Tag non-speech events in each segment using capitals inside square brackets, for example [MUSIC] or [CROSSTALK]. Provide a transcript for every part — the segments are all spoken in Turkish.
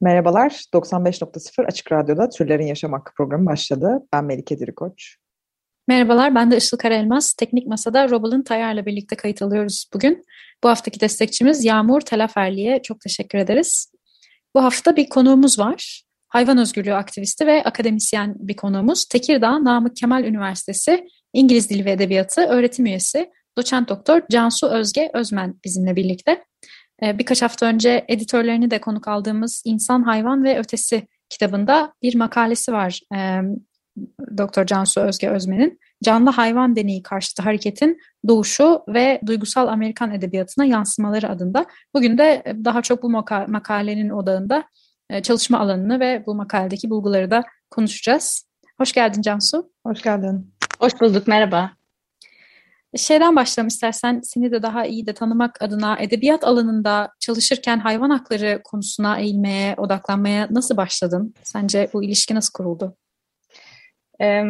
Merhabalar, 95.0 Açık Radyo'da Türlerin Yaşam Hakkı programı başladı. Ben Melike Dirikoç. Merhabalar, ben de Işıl Karaelmaz. Teknik Masa'da Robal'ın Tayar'la birlikte kayıt alıyoruz bugün. Bu haftaki destekçimiz Yağmur Telaferli'ye çok teşekkür ederiz. Bu hafta bir konuğumuz var. Hayvan özgürlüğü aktivisti ve akademisyen bir konuğumuz. Tekirdağ Namık Kemal Üniversitesi İngiliz Dili ve Edebiyatı öğretim üyesi doçent doktor Cansu Özge Özmen bizimle birlikte. Ee, Birkaç hafta önce editörlerini de konuk aldığımız İnsan, Hayvan ve Ötesi kitabında bir makalesi var. Ee, Doktor Cansu Özge Özmen'in Canlı Hayvan Deneyi Karşıtı Hareketin Doğuşu ve Duygusal Amerikan Edebiyatına Yansımaları adında. Bugün de daha çok bu maka- makalenin odağında e, çalışma alanını ve bu makaledeki bulguları da konuşacağız. Hoş geldin Cansu. Hoş geldin. Hoş bulduk, merhaba. Şeyden başlayalım istersen seni de daha iyi de tanımak adına edebiyat alanında çalışırken hayvan hakları konusuna eğilmeye, odaklanmaya nasıl başladın? Sence bu ilişki nasıl kuruldu? Ee,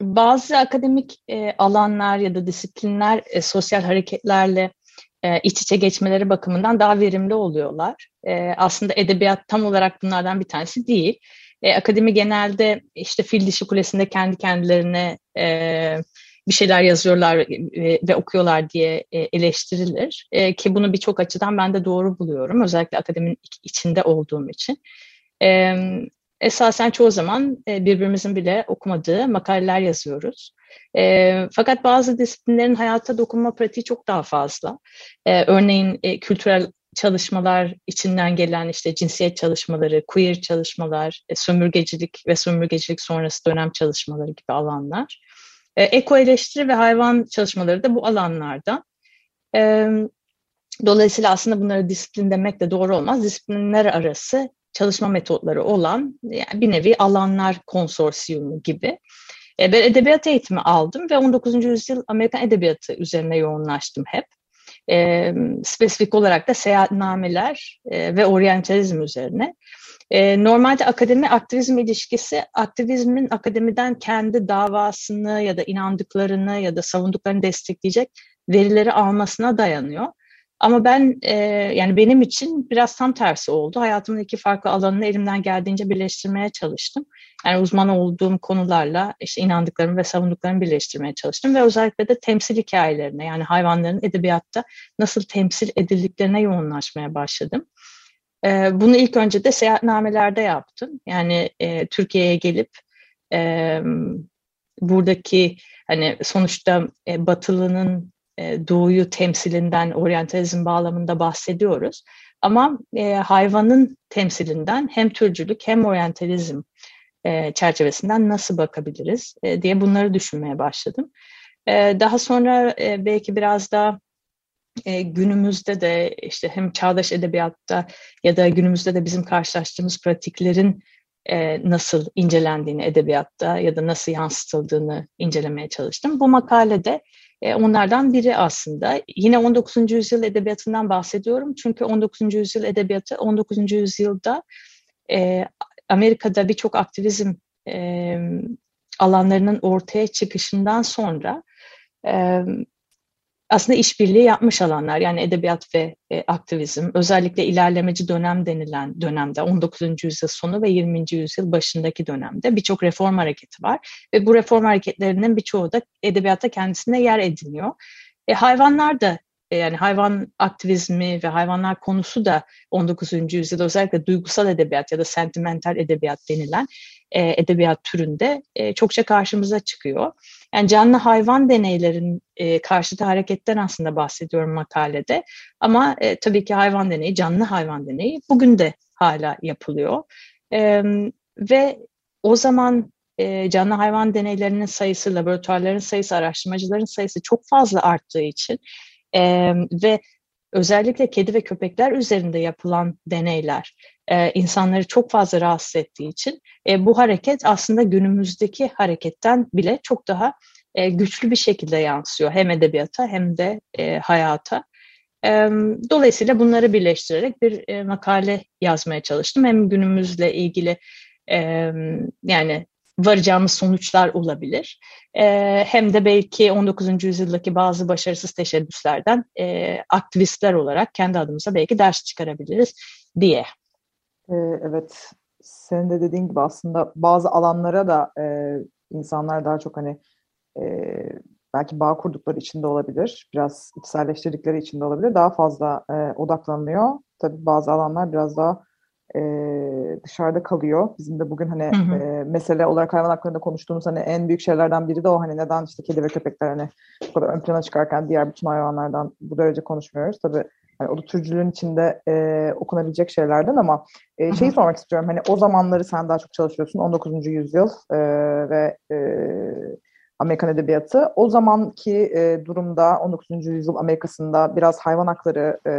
bazı akademik e, alanlar ya da disiplinler e, sosyal hareketlerle e, iç içe geçmeleri bakımından daha verimli oluyorlar. E, aslında edebiyat tam olarak bunlardan bir tanesi değil. E, akademi genelde işte fil dişi kulesinde kendi kendilerine e, bir şeyler yazıyorlar e, ve okuyorlar diye e, eleştirilir. E, ki bunu birçok açıdan ben de doğru buluyorum. Özellikle akademinin içinde olduğum için. E, esasen çoğu zaman e, birbirimizin bile okumadığı makaleler yazıyoruz. E, fakat bazı disiplinlerin hayata dokunma pratiği çok daha fazla. E, örneğin e, kültürel çalışmalar içinden gelen işte cinsiyet çalışmaları, queer çalışmalar, e, sömürgecilik ve sömürgecilik sonrası dönem çalışmaları gibi alanlar. E, eko eleştiri ve hayvan çalışmaları da bu alanlarda. E, dolayısıyla aslında bunları disiplin demek de doğru olmaz. Disiplinler arası çalışma metotları olan yani bir nevi alanlar konsorsiyumu gibi. E, ben edebiyat eğitimi aldım ve 19. yüzyıl Amerikan edebiyatı üzerine yoğunlaştım hep. E, spesifik olarak da seyahatnameler e, ve oryantalizm üzerine. E, normalde akademi aktivizm ilişkisi aktivizmin akademiden kendi davasını ya da inandıklarını ya da savunduklarını destekleyecek verileri almasına dayanıyor. Ama ben e, yani benim için biraz tam tersi oldu. Hayatımın iki farklı alanını elimden geldiğince birleştirmeye çalıştım. Yani uzman olduğum konularla işte inandıklarımı ve savunduklarımı birleştirmeye çalıştım ve özellikle de temsil hikayelerine yani hayvanların edebiyatta nasıl temsil edildiklerine yoğunlaşmaya başladım. E, bunu ilk önce de seyahatnamelerde yaptım. Yani e, Türkiye'ye gelip e, buradaki hani sonuçta e, Batılı'nın e, doğuyu temsilinden, oryantalizm bağlamında bahsediyoruz. Ama e, hayvanın temsilinden hem türcülük hem oryantalizm e, çerçevesinden nasıl bakabiliriz e, diye bunları düşünmeye başladım. E, daha sonra e, belki biraz daha e, günümüzde de işte hem çağdaş edebiyatta ya da günümüzde de bizim karşılaştığımız pratiklerin e, nasıl incelendiğini edebiyatta ya da nasıl yansıtıldığını incelemeye çalıştım. Bu makalede e, onlardan biri aslında. Yine 19. yüzyıl edebiyatından bahsediyorum. Çünkü 19. yüzyıl edebiyatı 19. yüzyılda e, Amerika'da birçok aktivizm e, alanlarının ortaya çıkışından sonra e, aslında işbirliği yapmış alanlar yani edebiyat ve e, aktivizm özellikle ilerlemeci dönem denilen dönemde 19. yüzyıl sonu ve 20. yüzyıl başındaki dönemde birçok reform hareketi var ve bu reform hareketlerinin birçoğu da edebiyatta kendisine yer ediniyor. E, hayvanlar da e, yani hayvan aktivizmi ve hayvanlar konusu da 19. yüzyılda özellikle duygusal edebiyat ya da sentimental edebiyat denilen e, edebiyat türünde e, çokça karşımıza çıkıyor. Yani canlı hayvan deneylerin e, karşıtı hareketten aslında bahsediyorum makalede. Ama e, tabii ki hayvan deneyi, canlı hayvan deneyi bugün de hala yapılıyor. E, ve o zaman e, canlı hayvan deneylerinin sayısı, laboratuvarların sayısı, araştırmacıların sayısı çok fazla arttığı için e, ve özellikle kedi ve köpekler üzerinde yapılan deneyler e, insanları çok fazla rahatsız ettiği için e, bu hareket aslında günümüzdeki hareketten bile çok daha e, güçlü bir şekilde yansıyor hem edebiyata hem de e, hayata. E, dolayısıyla bunları birleştirerek bir e, makale yazmaya çalıştım. Hem günümüzle ilgili e, yani varacağımız sonuçlar olabilir. E, hem de belki 19. yüzyıldaki bazı başarısız teşebbüslerden e, aktivistler olarak kendi adımıza belki ders çıkarabiliriz diye. Ee, evet, senin de dediğin gibi aslında bazı alanlara da e, insanlar daha çok hani e, belki bağ kurdukları için de olabilir, biraz içselleştirdikleri için de olabilir, daha fazla e. Tabii bazı alanlar biraz daha e, dışarıda kalıyor. Bizim de bugün hani hı hı. E, mesele olarak hayvan haklarında konuştuğumuz hani en büyük şeylerden biri de o hani neden işte kedi ve köpekler hani bu kadar ön plana çıkarken diğer bütün hayvanlardan bu derece konuşmuyoruz. Tabii yani o da türcülüğün içinde e, okunabilecek şeylerden ama e, şeyi sormak istiyorum. Hani o zamanları sen daha çok çalışıyorsun. 19. yüzyıl e, ve e, Amerikan edebiyatı. O zamanki e, durumda 19. yüzyıl Amerika'sında biraz hayvan hakları e,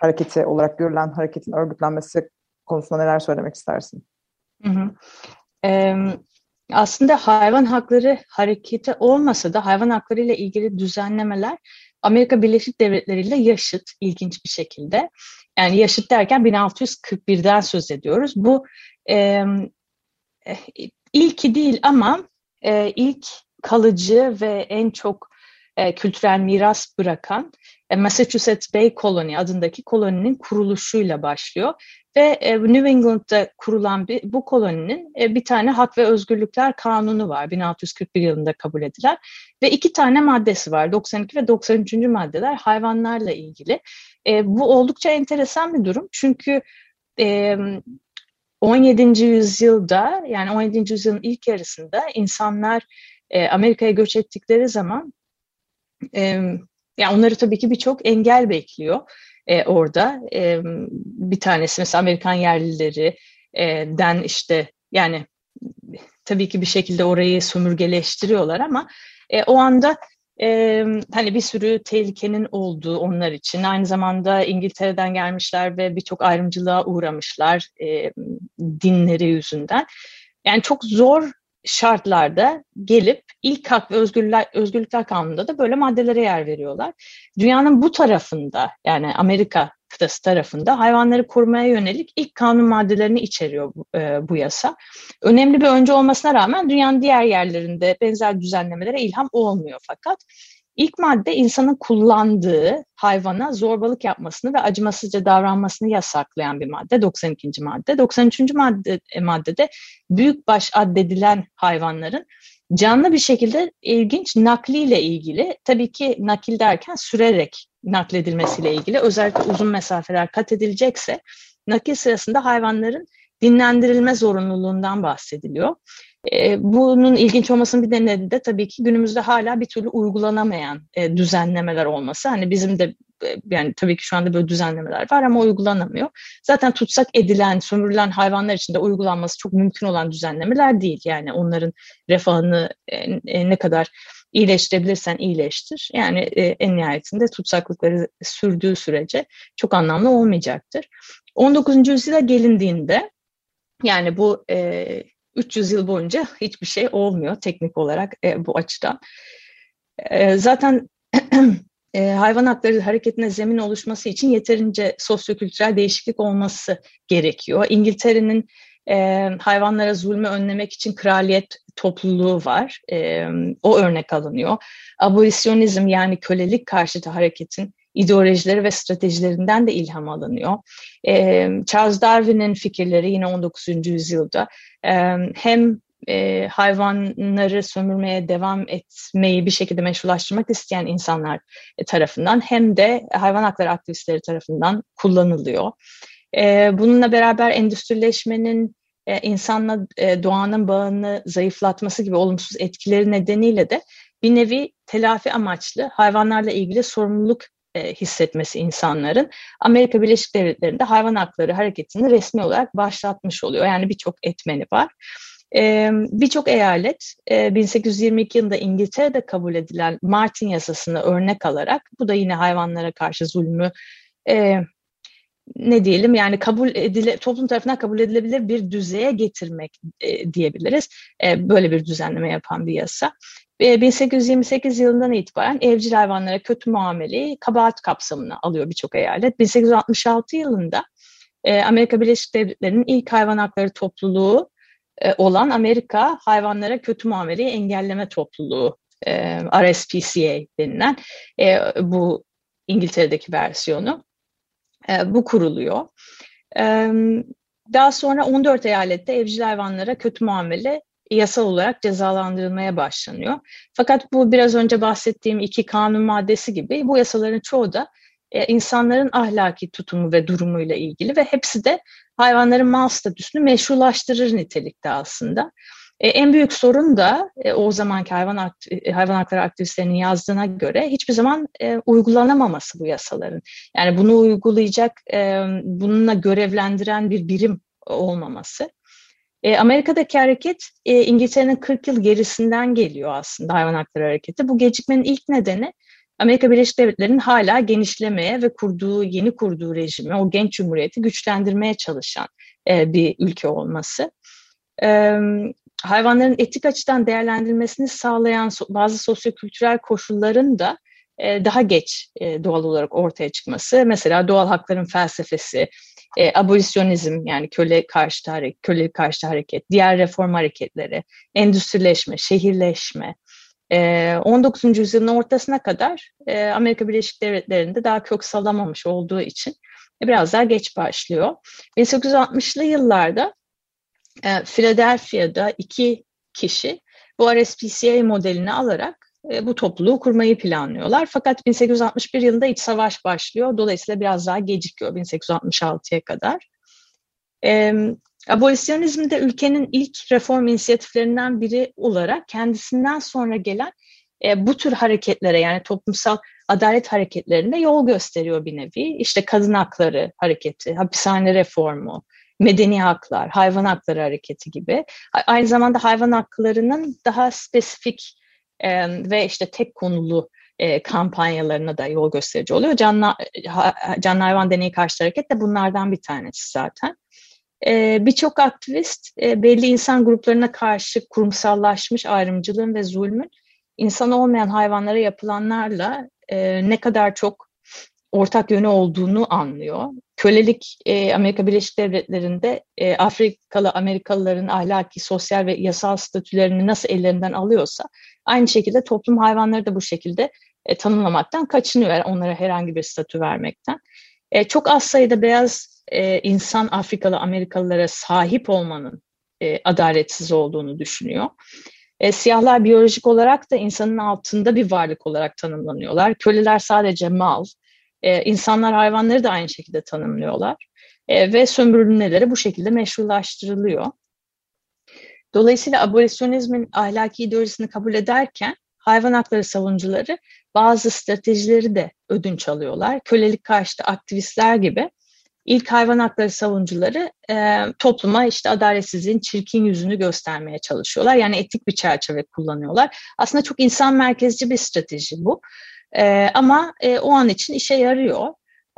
hareketi olarak görülen hareketin örgütlenmesi konusunda neler söylemek istersin? Hı hı. Ee, aslında hayvan hakları hareketi olmasa da hayvan hakları ile ilgili düzenlemeler Amerika Birleşik Devletleri ile yaşıt ilginç bir şekilde. Yani yaşıt derken 1641'den söz ediyoruz. Bu e, ilki değil ama e, ilk kalıcı ve en çok e, kültürel miras bırakan Massachusetts Bay Colony adındaki koloninin kuruluşuyla başlıyor. Ve e, New England'da kurulan bir, bu koloninin e, bir tane hak ve özgürlükler kanunu var 1641 yılında kabul edilen ve iki tane maddesi var 92 ve 93. maddeler hayvanlarla ilgili. Bu oldukça enteresan bir durum çünkü 17. yüzyılda yani 17. yüzyılın ilk yarısında insanlar Amerika'ya göç ettikleri zaman yani onları tabii ki birçok engel bekliyor e, orada. E, bir tanesi mesela Amerikan yerlileri e, den işte yani tabii ki bir şekilde orayı sömürgeleştiriyorlar ama e, o anda e, hani bir sürü tehlikenin olduğu onlar için. Aynı zamanda İngiltere'den gelmişler ve birçok ayrımcılığa uğramışlar e, dinleri yüzünden. Yani çok zor şartlarda gelip ilk hak ve özgürlükler, özgürlükler kanununda da böyle maddelere yer veriyorlar. Dünyanın bu tarafında yani Amerika kıtası tarafında hayvanları korumaya yönelik ilk kanun maddelerini içeriyor bu, e, bu yasa. Önemli bir önce olmasına rağmen dünyanın diğer yerlerinde benzer düzenlemelere ilham olmuyor fakat İlk madde insanın kullandığı hayvana zorbalık yapmasını ve acımasızca davranmasını yasaklayan bir madde 92. madde. 93. madde, e, maddede büyükbaş addedilen hayvanların canlı bir şekilde ilginç nakliyle ilgili tabii ki nakil derken sürerek nakledilmesiyle ilgili özellikle uzun mesafeler kat edilecekse nakil sırasında hayvanların dinlendirilme zorunluluğundan bahsediliyor. E, bunun ilginç olmasının bir nedeni de tabii ki günümüzde hala bir türlü uygulanamayan e, düzenlemeler olması. Hani bizim de e, yani tabii ki şu anda böyle düzenlemeler var ama uygulanamıyor. Zaten tutsak edilen, sömürülen hayvanlar için de uygulanması çok mümkün olan düzenlemeler değil. Yani onların refahını e, ne kadar iyileştirebilirsen iyileştir. Yani en nihayetinde tutsaklıkları sürdüğü sürece çok anlamlı olmayacaktır. 19. yüzyıla gelindiğinde yani bu 300 yıl boyunca hiçbir şey olmuyor teknik olarak e, bu açıdan. E, zaten [CLEARS THROAT] e, hayvan hakları hareketine zemin oluşması için yeterince sosyokültürel değişiklik olması gerekiyor. İngiltere'nin e, hayvanlara zulmü önlemek için kraliyet topluluğu var. E, o örnek alınıyor. Abolisyonizm yani kölelik karşıtı hareketin ideolojileri ve stratejilerinden de ilham alınıyor. E, Charles Darwin'in fikirleri yine 19. yüzyılda e, hem e, hayvanları sömürmeye devam etmeyi bir şekilde meşrulaştırmak isteyen insanlar tarafından hem de hayvan hakları aktivistleri tarafından kullanılıyor. E, bununla beraber endüstrileşmenin e, insanla e, doğanın bağını zayıflatması gibi olumsuz etkileri nedeniyle de bir nevi telafi amaçlı hayvanlarla ilgili sorumluluk e, hissetmesi insanların Amerika Birleşik Devletleri'nde hayvan hakları hareketini resmi olarak başlatmış oluyor. Yani birçok etmeni var. E, Birçok eyalet e, 1822 yılında İngiltere'de kabul edilen Martin yasasını örnek alarak bu da yine hayvanlara karşı zulmü e, ne diyelim yani kabul edile toplum tarafından kabul edilebilir bir düzeye getirmek e, diyebiliriz. E, böyle bir düzenleme yapan bir yasa. E, 1828 yılından itibaren evcil hayvanlara kötü muameleyi kabahat kapsamına alıyor birçok eyalet. 1866 yılında e, Amerika Birleşik Devletleri'nin ilk hayvan hakları topluluğu e, olan Amerika Hayvanlara Kötü Muameleyi Engelleme Topluluğu e, RSPCA denilen bu İngiltere'deki versiyonu bu kuruluyor. Daha sonra 14 eyalette evcil hayvanlara kötü muamele yasal olarak cezalandırılmaya başlanıyor. Fakat bu biraz önce bahsettiğim iki kanun maddesi gibi bu yasaların çoğu da e, insanların ahlaki tutumu ve durumuyla ilgili ve hepsi de hayvanların mal statüsünü meşrulaştırır nitelikte aslında. E, en büyük sorun da e, o zamanki hayvan, hayvan hakları aktivistlerinin yazdığına göre hiçbir zaman uygulanamaması bu yasaların. Yani bunu uygulayacak, bununla görevlendiren bir birim olmaması. E, Amerika'daki hareket e, İngiltere'nin 40 yıl gerisinden geliyor aslında hayvan hakları hareketi. Bu gecikmenin ilk nedeni Amerika Birleşik Devletleri'nin hala genişlemeye ve kurduğu, yeni kurduğu rejimi, o genç cumhuriyeti güçlendirmeye çalışan e, bir ülke olması. E, hayvanların etik açıdan değerlendirilmesini sağlayan bazı sosyokültürel koşulların da daha geç e, doğal olarak ortaya çıkması. Mesela doğal hakların felsefesi, e, abolisyonizm yani köle karşı hareket, köle karşı hareket, diğer reform hareketleri, endüstrileşme, şehirleşme, 19. Ee, yüzyılın ortasına kadar e, Amerika Birleşik Devletleri'nde daha kök salamamış olduğu için biraz daha geç başlıyor. 1860'lı yıllarda e, Philadelphia'da iki kişi bu RSPCA modelini alarak e, bu topluluğu kurmayı planlıyorlar. Fakat 1861 yılında iç savaş başlıyor. Dolayısıyla biraz daha gecikiyor 1866'ya kadar. Abolisyonizm de ülkenin ilk reform inisiyatiflerinden biri olarak kendisinden sonra gelen e, bu tür hareketlere yani toplumsal adalet hareketlerine yol gösteriyor bir nevi. İşte kadın hakları hareketi, hapishane reformu, medeni haklar, hayvan hakları hareketi gibi. Aynı zamanda hayvan haklarının daha spesifik e, ve işte tek konulu e, kampanyalarına da yol gösterici oluyor. Canlı, canlı hayvan deneyi karşı hareket de bunlardan bir tanesi zaten. E, Birçok aktivist e, belli insan gruplarına karşı kurumsallaşmış ayrımcılığın ve zulmün insan olmayan hayvanlara yapılanlarla e, ne kadar çok ortak yönü olduğunu anlıyor. Kölelik e, Amerika Birleşik Devletleri'nde e, Afrikalı Amerikalıların ahlaki, sosyal ve yasal statülerini nasıl ellerinden alıyorsa aynı şekilde toplum hayvanları da bu şekilde e, tanımlamaktan kaçınıyor onlara herhangi bir statü vermekten. E, çok az sayıda beyaz e, insan Afrikalı Amerikalılara sahip olmanın e, adaletsiz olduğunu düşünüyor. E, siyahlar biyolojik olarak da insanın altında bir varlık olarak tanımlanıyorlar. Köleler sadece mal, e, insanlar hayvanları da aynı şekilde tanımlıyorlar. E, ve sömürülmeleri bu şekilde meşrulaştırılıyor. Dolayısıyla abolisyonizmin ahlaki ideolojisini kabul ederken hayvan hakları savunucuları bazı stratejileri de ödünç alıyorlar. Kölelik karşıtı aktivistler gibi ilk hayvan hakları savunucuları e, topluma işte adaletsizliğin çirkin yüzünü göstermeye çalışıyorlar. Yani etik bir çerçeve kullanıyorlar. Aslında çok insan merkezci bir strateji bu. E, ama e, o an için işe yarıyor.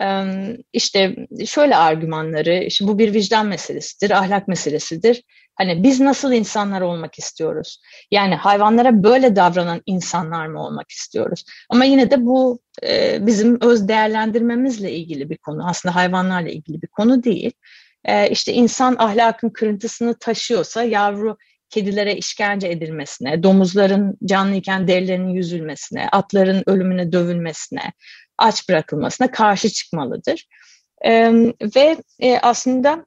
E, işte şöyle argümanları, işte bu bir vicdan meselesidir, ahlak meselesidir. Hani biz nasıl insanlar olmak istiyoruz? Yani hayvanlara böyle davranan insanlar mı olmak istiyoruz? Ama yine de bu e, bizim öz değerlendirmemizle ilgili bir konu. Aslında hayvanlarla ilgili bir konu değil. E, işte insan ahlakın kırıntısını taşıyorsa yavru kedilere işkence edilmesine, domuzların canlıyken derilerinin yüzülmesine, atların ölümüne dövülmesine, aç bırakılmasına karşı çıkmalıdır. E, ve e, aslında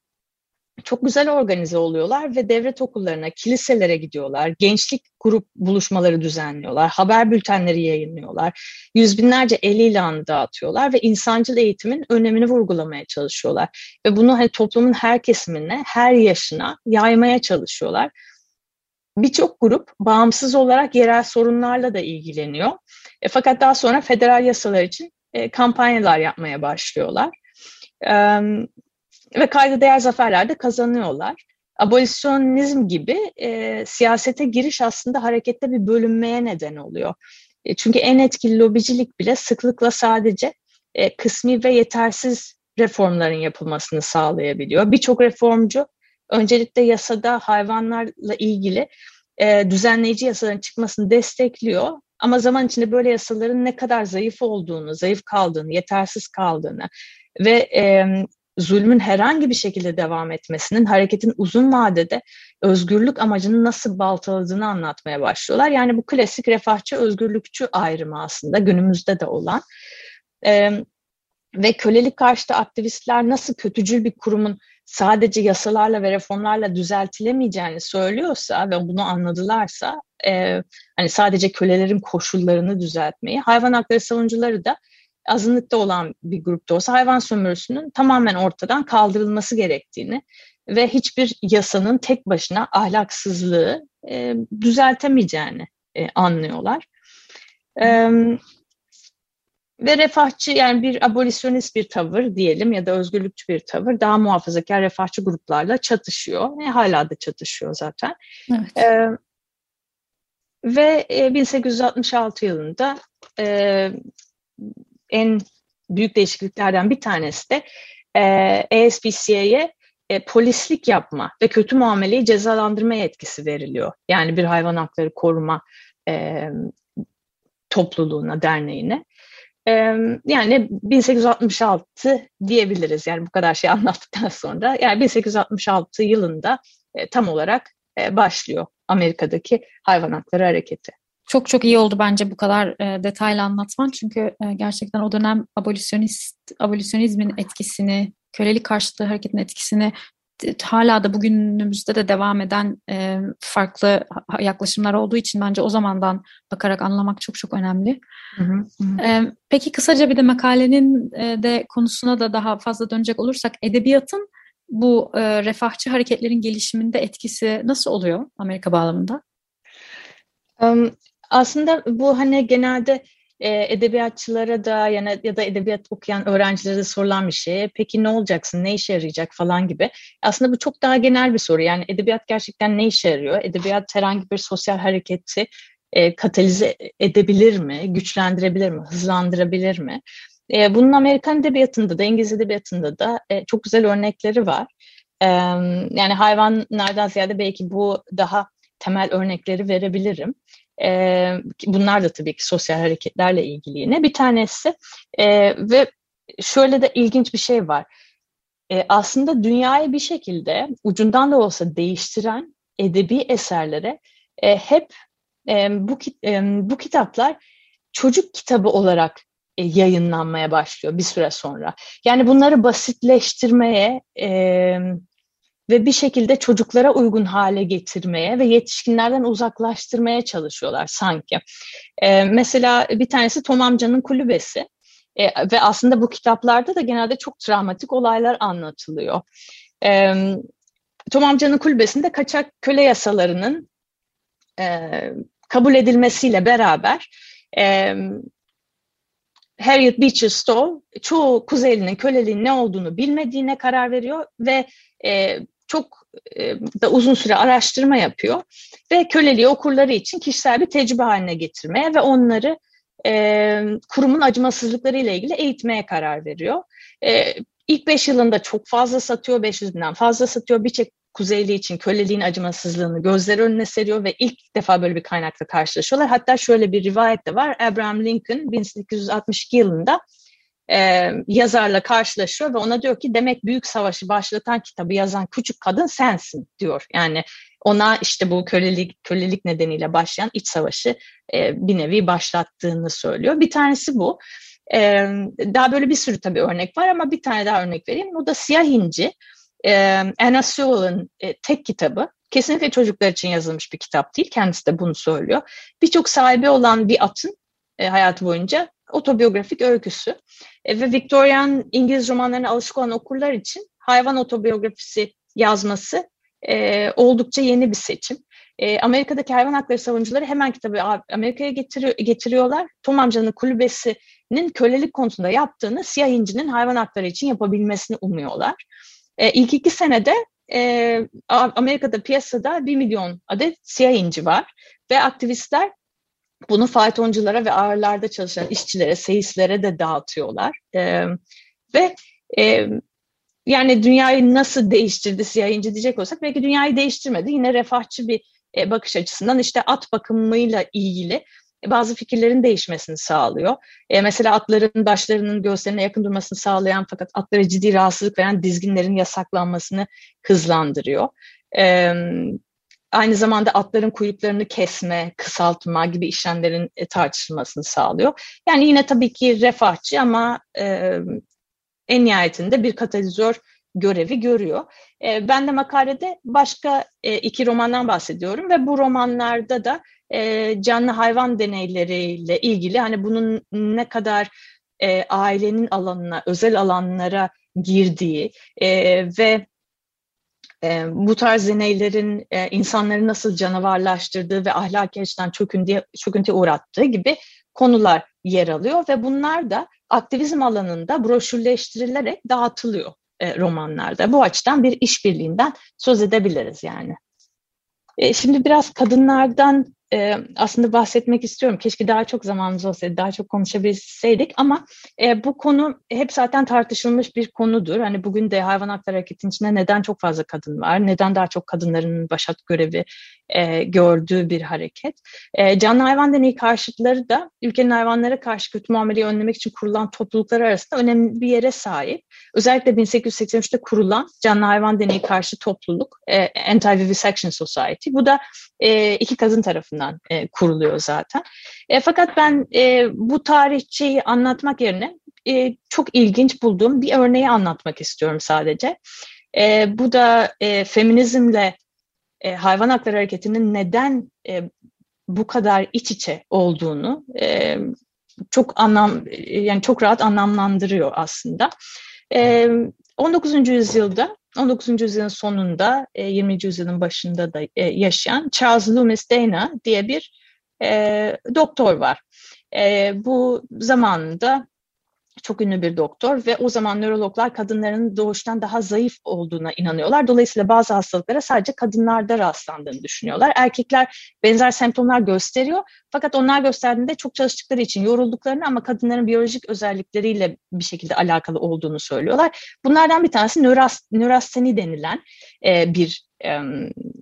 çok güzel organize oluyorlar ve devlet okullarına, kiliselere gidiyorlar. Gençlik grup buluşmaları düzenliyorlar. Haber bültenleri yayınlıyorlar. Yüz binlerce el ilanı dağıtıyorlar ve insancıl eğitimin önemini vurgulamaya çalışıyorlar. Ve bunu hani toplumun her kesimine, her yaşına yaymaya çalışıyorlar. Birçok grup bağımsız olarak yerel sorunlarla da ilgileniyor. E, fakat daha sonra federal yasalar için e, kampanyalar yapmaya başlıyorlar. E, ve kayda değer zaferler de kazanıyorlar. abolisyonizm gibi e, siyasete giriş aslında harekette bir bölünmeye neden oluyor. E, çünkü en etkili lobicilik bile sıklıkla sadece e, kısmi ve yetersiz reformların yapılmasını sağlayabiliyor. Birçok reformcu öncelikle yasada hayvanlarla ilgili e, düzenleyici yasaların çıkmasını destekliyor. Ama zaman içinde böyle yasaların ne kadar zayıf olduğunu, zayıf kaldığını, yetersiz kaldığını ve e, zulmün herhangi bir şekilde devam etmesinin hareketin uzun vadede özgürlük amacını nasıl baltaladığını anlatmaya başlıyorlar. Yani bu klasik refahçı özgürlükçü ayrımı aslında günümüzde de olan. E, ve kölelik karşıtı aktivistler nasıl kötücül bir kurumun sadece yasalarla ve reformlarla düzeltilemeyeceğini söylüyorsa ve bunu anladılarsa e, hani sadece kölelerin koşullarını düzeltmeyi hayvan hakları savunucuları da azınlıkta olan bir grupta olsa hayvan sömürüsünün tamamen ortadan kaldırılması gerektiğini ve hiçbir yasanın tek başına ahlaksızlığı e, düzeltemeyeceğini e, anlıyorlar. E, ve refahçı yani bir abolisyonist bir tavır diyelim ya da özgürlükçü bir tavır daha muhafazakar refahçı gruplarla çatışıyor. E, hala da çatışıyor zaten. Evet. E, ve e, 1866 yılında e, en büyük değişikliklerden bir tanesi de e, ASPCA'ye e, polislik yapma ve kötü muameleyi cezalandırma yetkisi veriliyor. Yani bir hayvan hakları koruma e, topluluğuna, derneğine. Yani 1866 diyebiliriz yani bu kadar şey anlattıktan sonra. Yani 1866 yılında e, tam olarak e, başlıyor Amerika'daki hayvan hakları hareketi. Çok çok iyi oldu bence bu kadar e, detaylı anlatman çünkü e, gerçekten o dönem abolisyonist abolisyonizmin etkisini, kölelik karşıtı hareketin etkisini hala da bugünümüzde de devam eden e, farklı yaklaşımlar olduğu için bence o zamandan bakarak anlamak çok çok önemli. Hı hı, hı. E, peki kısaca bir de makalenin e, de konusuna da daha fazla dönecek olursak edebiyatın bu e, refahçı hareketlerin gelişiminde etkisi nasıl oluyor Amerika bağlamında? Um, aslında bu hani genelde edebiyatçılara da yani, ya da edebiyat okuyan öğrencilere de sorulan bir şey. Peki ne olacaksın, ne işe yarayacak falan gibi. Aslında bu çok daha genel bir soru. Yani edebiyat gerçekten ne işe yarıyor? Edebiyat herhangi bir sosyal hareketi e, katalize edebilir mi, güçlendirebilir mi, hızlandırabilir mi? E, bunun Amerikan edebiyatında da, İngiliz edebiyatında da e, çok güzel örnekleri var. E, yani hayvanlardan ziyade belki bu daha temel örnekleri verebilirim. E, bunlar da tabii ki sosyal hareketlerle ilgili yine. Bir tanesi e, ve şöyle de ilginç bir şey var. E, aslında dünyayı bir şekilde ucundan da olsa değiştiren edebi eserlere e, hep e, bu, e, bu kitaplar çocuk kitabı olarak e, yayınlanmaya başlıyor bir süre sonra. Yani bunları basitleştirmeye, e, ve bir şekilde çocuklara uygun hale getirmeye ve yetişkinlerden uzaklaştırmaya çalışıyorlar sanki. Ee, mesela bir tanesi Tom amcanın kulübesi ee, ve aslında bu kitaplarda da genelde çok travmatik olaylar anlatılıyor. Ee, Tom amcanın kulübesinde kaçak köle yasalarının e, kabul edilmesiyle beraber e, Harriet Beecher Stowe çoğu Kuzeyli'nin köleliğin ne olduğunu bilmediğine karar veriyor ve e, çok e, da uzun süre araştırma yapıyor ve köleliği okurları için kişisel bir tecrübe haline getirmeye ve onları e, kurumun acımasızlıkları ile ilgili eğitmeye karar veriyor. E, ilk beş yılında çok fazla satıyor, 500 binden fazla satıyor. Birçok Kuzeyli için köleliğin acımasızlığını gözler önüne seriyor ve ilk defa böyle bir kaynakla karşılaşıyorlar. Hatta şöyle bir rivayet de var. Abraham Lincoln 1862 yılında e, yazarla karşılaşıyor ve ona diyor ki demek büyük savaşı başlatan kitabı yazan küçük kadın sensin diyor. Yani ona işte bu kölelik kölelik nedeniyle başlayan iç savaşı e, bir nevi başlattığını söylüyor. Bir tanesi bu. E, daha böyle bir sürü tabii örnek var ama bir tane daha örnek vereyim. O da Siyah İnci. E, Anna Sewell'ın e, tek kitabı. Kesinlikle çocuklar için yazılmış bir kitap değil. Kendisi de bunu söylüyor. Birçok sahibi olan bir atın e, hayatı boyunca otobiyografik öyküsü. E, ve Victorian İngiliz romanlarına alışık olan okurlar için hayvan otobiyografisi yazması e, oldukça yeni bir seçim. E, Amerika'daki hayvan hakları savunucuları hemen kitabı Amerika'ya getiriyor, getiriyorlar. Tom amcanın kulübesinin kölelik konusunda yaptığını siyah incinin hayvan hakları için yapabilmesini umuyorlar. E, ilk iki senede e, Amerika'da piyasada 1 milyon adet siyah inci var ve aktivistler bunu faytonculara ve ağırlarda çalışan işçilere, seyislere de dağıtıyorlar. E, ve e, yani dünyayı nasıl değiştirdi siyah diyecek olsak belki dünyayı değiştirmedi. Yine refahçı bir e, bakış açısından işte at bakımıyla ilgili bazı fikirlerin değişmesini sağlıyor. E, mesela atların başlarının göğüslerine yakın durmasını sağlayan fakat atlara ciddi rahatsızlık veren dizginlerin yasaklanmasını hızlandırıyor. E, aynı zamanda atların kuyruklarını kesme, kısaltma gibi işlemlerin e, tartışılmasını sağlıyor. Yani yine tabii ki refahçı ama e, en nihayetinde bir katalizör görevi görüyor. E, ben de makalede başka e, iki romandan bahsediyorum ve bu romanlarda da e, canlı hayvan deneyleriyle ilgili hani bunun ne kadar e, ailenin alanına, özel alanlara girdiği e, ve e, bu tarz deneylerin e, insanları nasıl canavarlaştırdığı ve ahlaki açıdan çöküntüye, çöküntüye uğrattığı gibi konular yer alıyor ve bunlar da aktivizm alanında broşürleştirilerek dağıtılıyor e, romanlarda. Bu açıdan bir işbirliğinden söz edebiliriz yani. E, şimdi biraz kadınlardan e, aslında bahsetmek istiyorum. Keşke daha çok zamanımız olsaydı, daha çok konuşabilseydik ama e, bu konu hep zaten tartışılmış bir konudur. Hani bugün de hayvan hakları hareketinin içinde neden çok fazla kadın var, neden daha çok kadınların başat görevi e, gördüğü bir hareket. E, canlı hayvan deneyi karşıtları da ülkenin hayvanlara karşı kötü muameleyi önlemek için kurulan topluluklar arasında önemli bir yere sahip. Özellikle 1883'te kurulan canlı hayvan deneyi karşı topluluk e, Anti-Vivisection Society. Bu da e, iki kadın tarafından e, kuruluyor zaten. E, fakat ben e, bu tarihçeyi anlatmak yerine e, çok ilginç bulduğum bir örneği anlatmak istiyorum sadece. E, bu da e, feminizmle e, hayvan hakları hareketinin neden e, bu kadar iç içe olduğunu e, çok anlam yani çok rahat anlamlandırıyor aslında. E, 19. yüzyılda 19. yüzyılın sonunda, 20. E, yüzyılın başında da e, yaşayan Charles Loomis Dana diye bir e, doktor var. bu zamanında çok ünlü bir doktor ve o zaman nörologlar kadınların doğuştan daha zayıf olduğuna inanıyorlar. Dolayısıyla bazı hastalıklara sadece kadınlarda rastlandığını düşünüyorlar. Erkekler benzer semptomlar gösteriyor fakat onlar gösterdiğinde çok çalıştıkları için yorulduklarını ama kadınların biyolojik özellikleriyle bir şekilde alakalı olduğunu söylüyorlar. Bunlardan bir tanesi nöras, nörasteni denilen e, bir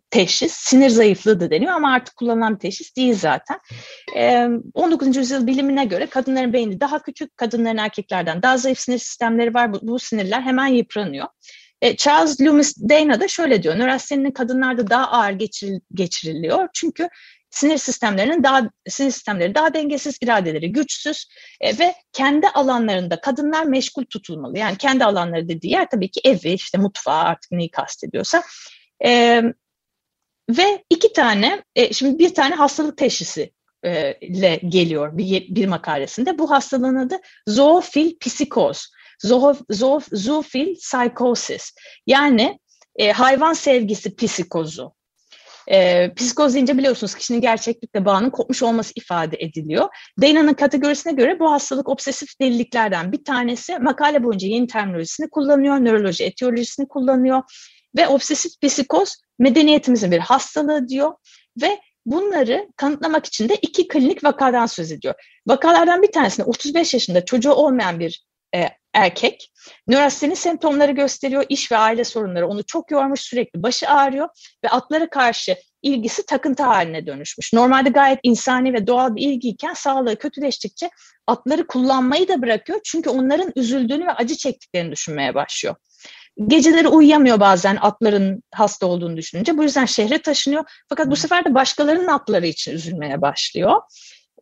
teşhis. Sinir zayıflığı da deniyor ama artık kullanılan bir teşhis değil zaten. E, 19. yüzyıl bilimine göre kadınların beyni daha küçük, kadınların erkeklerden daha zayıf sinir sistemleri var. Bu, bu sinirler hemen yıpranıyor. E, Charles Loomis Dana da şöyle diyor, nörasteninin kadınlarda daha ağır geçiril, geçiriliyor. Çünkü sinir sistemlerinin daha sinir sistemleri daha dengesiz, iradeleri güçsüz e, ve kendi alanlarında kadınlar meşgul tutulmalı. Yani kendi alanları dediği yer tabii ki evi, işte mutfağı artık neyi kastediyorsa. E, ve iki tane, e, şimdi bir tane hastalık teşhisi e, ile geliyor bir, bir makalesinde. Bu hastalığın adı zoofil psikoz, zoofil psychosis. Yani e, hayvan sevgisi psikozu. E, psikoz deyince biliyorsunuz kişinin gerçeklikle bağının kopmuş olması ifade ediliyor. Dana'nın kategorisine göre bu hastalık obsesif deliliklerden bir tanesi. Makale boyunca yeni terminolojisini kullanıyor, nöroloji etiyolojisini kullanıyor ve obsesif psikoz medeniyetimizin bir hastalığı diyor ve bunları kanıtlamak için de iki klinik vakadan söz ediyor. Vakalardan bir tanesinde 35 yaşında çocuğu olmayan bir e, erkek nörasteni semptomları gösteriyor. İş ve aile sorunları onu çok yormuş, sürekli başı ağrıyor ve atlara karşı ilgisi takıntı haline dönüşmüş. Normalde gayet insani ve doğal bir ilgiyken sağlığı kötüleştikçe atları kullanmayı da bırakıyor. Çünkü onların üzüldüğünü ve acı çektiklerini düşünmeye başlıyor. Geceleri uyuyamıyor bazen atların hasta olduğunu düşününce. Bu yüzden şehre taşınıyor. Fakat bu sefer de başkalarının atları için üzülmeye başlıyor.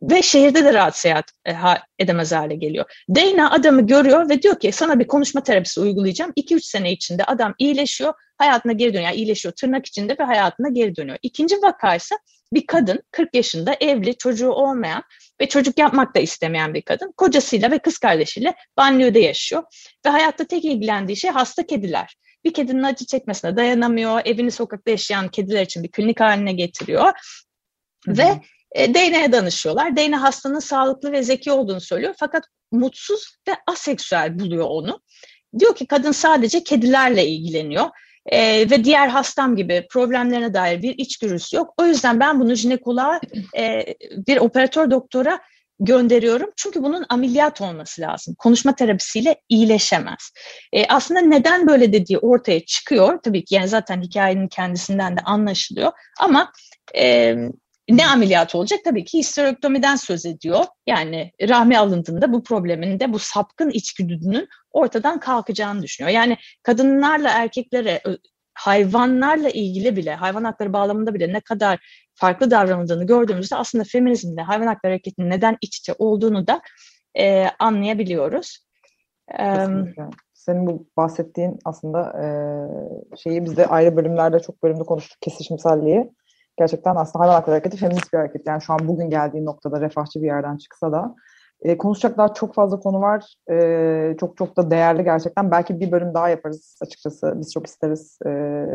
Ve şehirde de rahat seyahat e, edemez hale geliyor. Dana adamı görüyor ve diyor ki sana bir konuşma terapisi uygulayacağım. 2-3 sene içinde adam iyileşiyor, hayatına geri dönüyor. Yani iyileşiyor tırnak içinde ve hayatına geri dönüyor. İkinci vaka ise bir kadın 40 yaşında evli, çocuğu olmayan ve çocuk yapmak da istemeyen bir kadın. Kocasıyla ve kız kardeşiyle banliyöde yaşıyor. Ve hayatta tek ilgilendiği şey hasta kediler. Bir kedinin acı çekmesine dayanamıyor. Evini sokakta yaşayan kediler için bir klinik haline getiriyor. Hı-hı. Ve e, Dana'ya danışıyorlar. Dana hastanın sağlıklı ve zeki olduğunu söylüyor. Fakat mutsuz ve aseksüel buluyor onu. Diyor ki kadın sadece kedilerle ilgileniyor. e, ve diğer hastam gibi problemlerine dair bir içgörüsü yok. O yüzden ben bunu jinekoloğa e, bir operatör doktora gönderiyorum. Çünkü bunun ameliyat olması lazım. Konuşma terapisiyle iyileşemez. E, aslında neden böyle dediği ortaya çıkıyor. Tabii ki yani zaten hikayenin kendisinden de anlaşılıyor. Ama e, ne ameliyat olacak? Tabii ki histerektomiden söz ediyor. Yani rahmi alındığında bu problemin de bu sapkın içgüdünün ortadan kalkacağını düşünüyor. Yani kadınlarla erkeklere hayvanlarla ilgili bile, hayvan hakları bağlamında bile ne kadar farklı davranıldığını gördüğümüzde aslında feminizmle hayvan hakları hareketinin neden iç içe olduğunu da e, anlayabiliyoruz. Kesinlikle. Senin bu bahsettiğin aslında e, şeyi biz de ayrı bölümlerde çok bölümde konuştuk kesişimselliği. Gerçekten aslında hayvan hakları hareketi feminist bir hareket. Yani şu an bugün geldiği noktada refahçı bir yerden çıksa da e, konuşacak daha çok fazla konu var. E, çok çok da değerli gerçekten. Belki bir bölüm daha yaparız açıkçası. Biz çok isteriz e,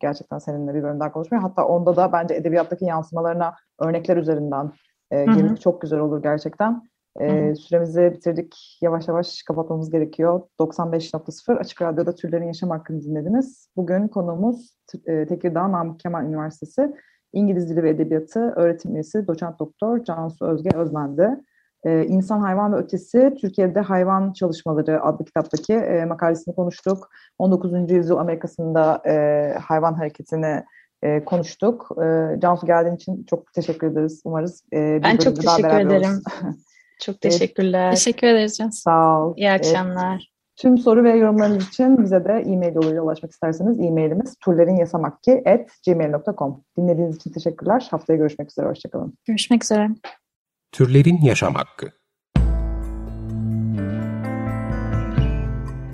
gerçekten seninle bir bölüm daha konuşmayı. Hatta onda da bence edebiyattaki yansımalarına örnekler üzerinden e, girmek çok güzel olur gerçekten. E, süremizi bitirdik. Yavaş yavaş kapatmamız gerekiyor. 95.0 Açık Radyo'da Türlerin Yaşam Hakkını dinlediniz. Bugün konuğumuz e, Tekirdağ Namık Kemal Üniversitesi İngiliz Dili ve Edebiyatı öğretim üyesi doçent doktor Cansu Özge Özmen'di. Ee, İnsan, Hayvan ve Ötesi Türkiye'de Hayvan Çalışmaları adlı kitaptaki e, makalesini konuştuk. 19. yüzyıl Amerika'sında e, hayvan hareketini e, konuştuk. E, Cansu geldiğin için çok teşekkür ederiz. Umarız e, bir ben çok teşekkür ederim. [LAUGHS] çok teşekkürler. teşekkür ederiz Cansu. Sağ ol. İyi akşamlar. E, tüm soru ve yorumlarınız için bize de e-mail yoluyla ulaşmak isterseniz e-mailimiz turlerinyasamakki.gmail.com Dinlediğiniz için teşekkürler. Haftaya görüşmek üzere. Hoşçakalın. Görüşmek üzere. Türlerin Yaşam Hakkı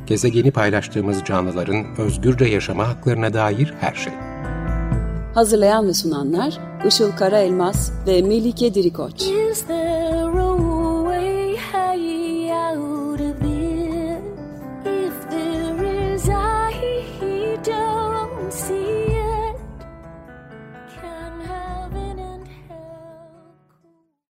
Gezegeni paylaştığımız canlıların özgürce yaşama haklarına dair her şey. Hazırlayan ve sunanlar Işıl Karaelmaz ve Melike Dirikoç. Is there a